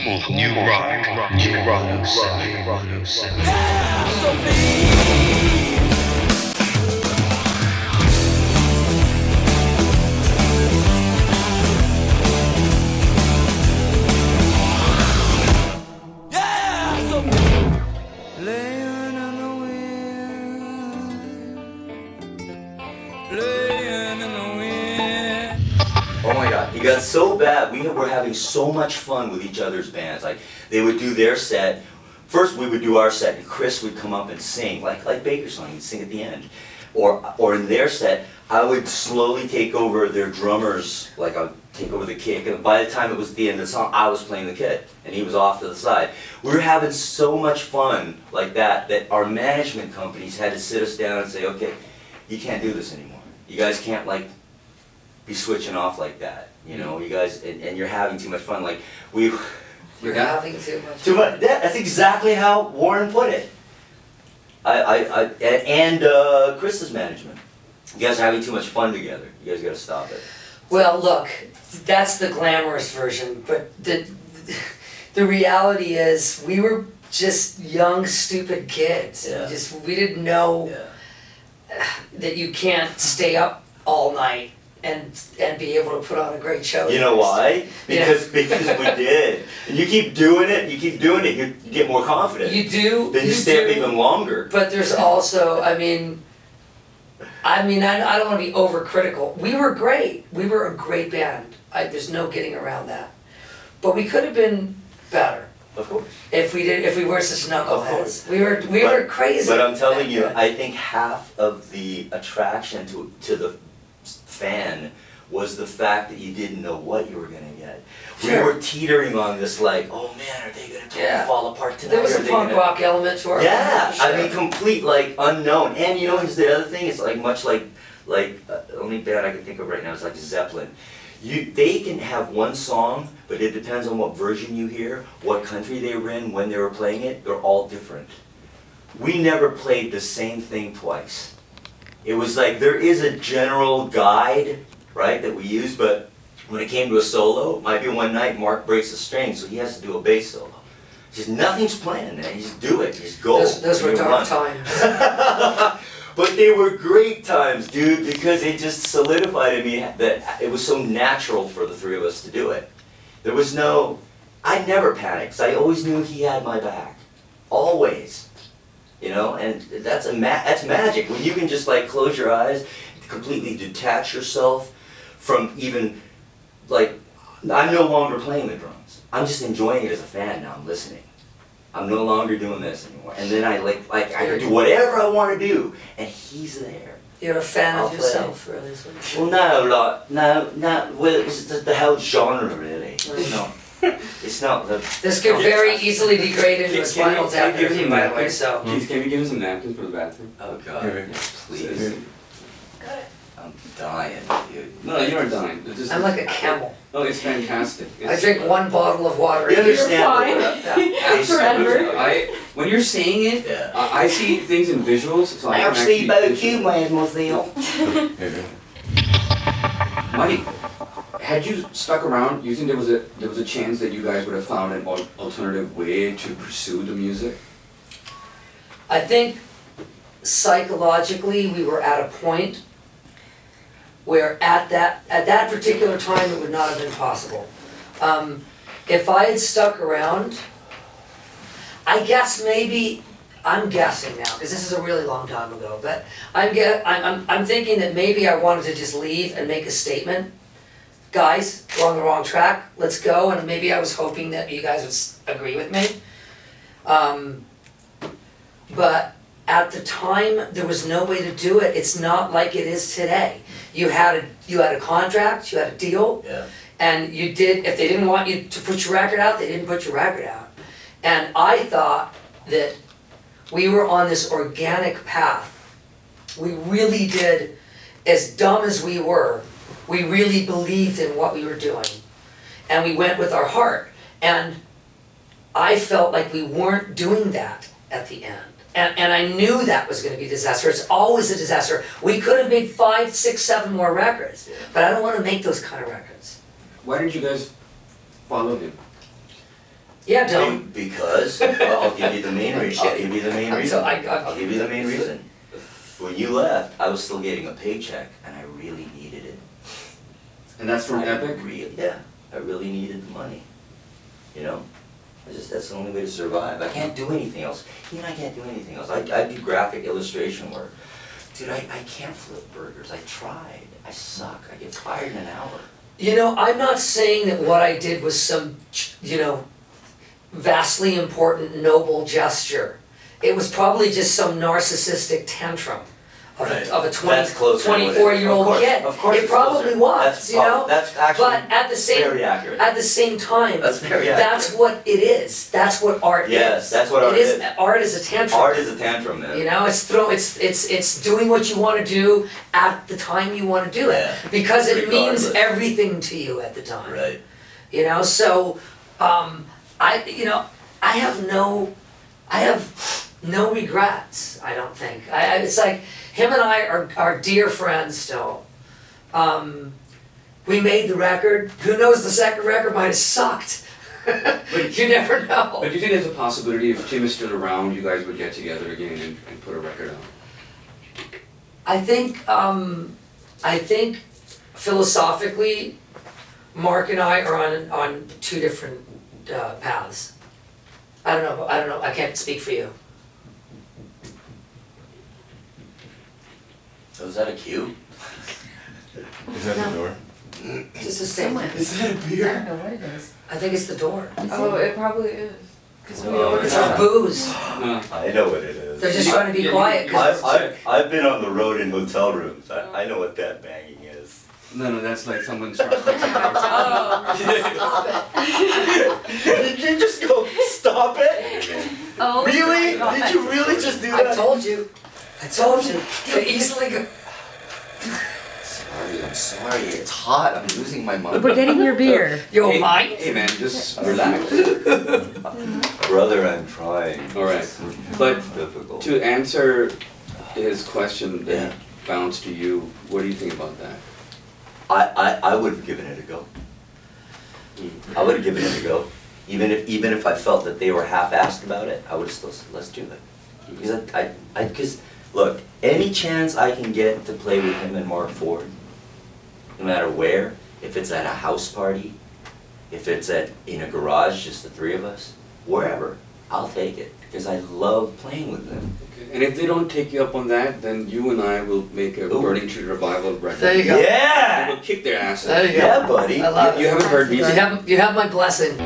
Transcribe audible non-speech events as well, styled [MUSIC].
home of new rock, new rock, 107. Laying it got so bad. We were having so much fun with each other's bands. Like they would do their set. First we would do our set and Chris would come up and sing, like like Baker's song, he'd sing at the end. Or or in their set, I would slowly take over their drummers, like I'd take over the kick, and by the time it was the end of the song, I was playing the kit and he was off to the side. We were having so much fun like that that our management companies had to sit us down and say, okay, you can't do this anymore. You guys can't like be switching off like that. You know, you guys, and, and you're having too much fun. Like we, You're having too much. too much. That, that's exactly how Warren put it. I, I, I a- and uh, Chris's management. You guys are having too much fun together. You guys got to stop it. Well, look, that's the glamorous version, but the the reality is we were just young, stupid kids. Yeah. Just we didn't know Yeah. that you can't stay up all night and and be able to put on a great show. You know why? Yeah. Because because we [LAUGHS] did. And you keep doing it. You keep doing it. You, you get more confident. You do. then you, stay up even longer. But there's also, I mean, I mean, I, I don't want to be overcritical. We were great. We were a great band. I, there's no getting around that. But we could have been better Of course. if we did. If we were such knuckleheads. We were. We But- were crazy. But I'm telling you. I think half of the attraction to to the fan was the fact that you didn't know what you were gonna get. Sure. We were teetering on this like, oh man, are they gonna totally Yeah. fall apart tonight? there was a punk gonna-" rock element to our Yeah, for I mean, complete like unknown. And you know, here's the other thing. It's like much like like uh, the only band I can think of right now is like Zeppelin. You they can have one song, but it depends on what version you hear, what country they were in, when they were playing it. They're all different. We never played the same thing twice. It was like there is a general guide, right, that we use, but when it came to a solo, it might be one night Mark breaks a string, so he has to do a bass solo. Just nothing's planned, man. You just do it. You just go. Those, those were dark times. [LAUGHS] but they were great times, dude, because it just solidified in me that it was so natural for the three of us to do it. There was no, I never panicked. I always knew he had my back, always. You know, and that's a ma- that's magic when you can just like close your eyes, completely detach yourself from even like I'm no longer playing the drums. I'm just enjoying it as a fan now. I'm listening. I'm no longer doing this anymore. And then I like like I can do whatever I want to do, and he's there. You're a fan I'll of play. yourself, really. what you Well, no, like no, no. Well, it's the, the whole genre really. Right. not. [LAUGHS] It's not the. This could very easily degrade into a Can- can spinal tap can we give interview, him by the way. So Keith, can we give him some napkins for the bathroom? Oh God, Here, here. please. I'm dying, dude. No, you're dying. It's just- I'm like a camel. Oh, it's fantastic. I It's- drink one bottle of water. a You year. understand? fine. Yeah. [LAUGHS] They Forever. I when you're saying it, Yeah. I, I see things in visuals, so I can actually. visualize. mademoiselle. Mike, had you stuck around, do you think there was a there was a chance that you guys would have found an al- alternative way to pursue the music? I think psychologically, we were at a point where at that, at that particular time, it would not have been possible. Um, if I had stuck around, I guess maybe, I'm guessing now, because this is a really long time ago, but I'm get, I'm, I'm, I'm thinking that maybe I wanted to just leave and make a statement. Guys, we're on the wrong track, let's go, and maybe I was hoping that you guys would s- agree with me. Um, but at the time, there was no way to do it. It's not like it is today. You had a, you had a contract, you had a deal, Yeah. and you did, if they didn't want you to put your record out, they didn't put your record out. And I thought that we were on this organic path. We really did, as dumb as we were, we really believed in what we were doing. And we went with our heart. And I felt like we weren't doing that at the end. And, and I knew that was gonna be a disaster. It's always a disaster. We could have made five, six, seven more records, but I don't wanna make those kind of records. Why didn't you guys follow him? Yeah, don't. Be- Because, well, I'll give you the main reason, I'll give you the main I'm reason. so- I- I- I'll give you the main reason. When you left, I was still getting a paycheck and I really needed it. And that's from I Epic? Really, yeah, I really needed the money, you know? I just, that's the only way to survive. I can't do anything else. Even I can't do anything else. I, I do graphic illustration work. Dude, I, I can't flip burgers. I tried. I suck. I get fired in an hour. You know, I'm not saying that what I did was some, you know, vastly important, noble gesture. It was probably just some narcissistic tantrum Right. of a 20, That's to what it is. 24 year old course, kid. of course it it's probably closer. was, That's you prob- know. That's actually but at the same very accurate. at the same time, That's very that's what it is. That's what art is. Yes, that's what art it is. is. Art is a tantrum. Art is a tantrum, man. You know, it's throw it's it's it's doing what you want to do at the time you want to do it Yeah. because it means everything to you at the time. Right. You know, so um, I you know I have no I have no regrets. I don't think I, I it's like him and I are are dear friends still. Um, we made the record. Who knows? The second record might have sucked. But [LAUGHS] you never know. But do you think there's a possibility if Tim is still around, you guys would get together again and, and put a record out? I think um, I think philosophically, Mark and I are on on two different uh, paths. I don't know. I don't know. I can't speak for you. So is that a cue? [LAUGHS] Is that the door? Just a statement. Is that a I beer? don't know what it is. I think it's the door. Oh, it probably is. Cause we Oh, ordered It's yeah. our booze. [GASPS] I know what it is. They're just trying to be quiet. 'cause- I've, I've, I've been on the road in hotel rooms. I, I know what that banging is. no, no, that's like someone starts. [LAUGHS] [LAUGHS] Oh. Did you just go, stop it? Oh. Really? God. Did you really just do that? I that? told you. I told you. They easily go. Sorry, I'm sorry. It's hot. I'm losing my mind. But we're getting your beer. Yo, hey, mine. Hey man, just relax. Brother, I'm trying. Alright. But difficult. To answer his question that Yeah. bounced to you, what do you think about that? I, I, I would have given it a go. I would have given it a go. Even if, even if I felt that they were half-assed about it, I would have still said, let's do it. Because I, I, I, because, look, any chance I can get to play with him and Marc Ford, no matter where, if it's at a house party, if it's at, in a garage, just the three of us, wherever, I'll take it. Because I love playing with them. Okay. And if they don't take you up on that, then you and I will make a Ooh. Burning Tree Revival record. There you go. And Yeah! we'll kick their asses. There you go. Yeah, buddy. I love You it. haven't heard You music? have you have my blessing.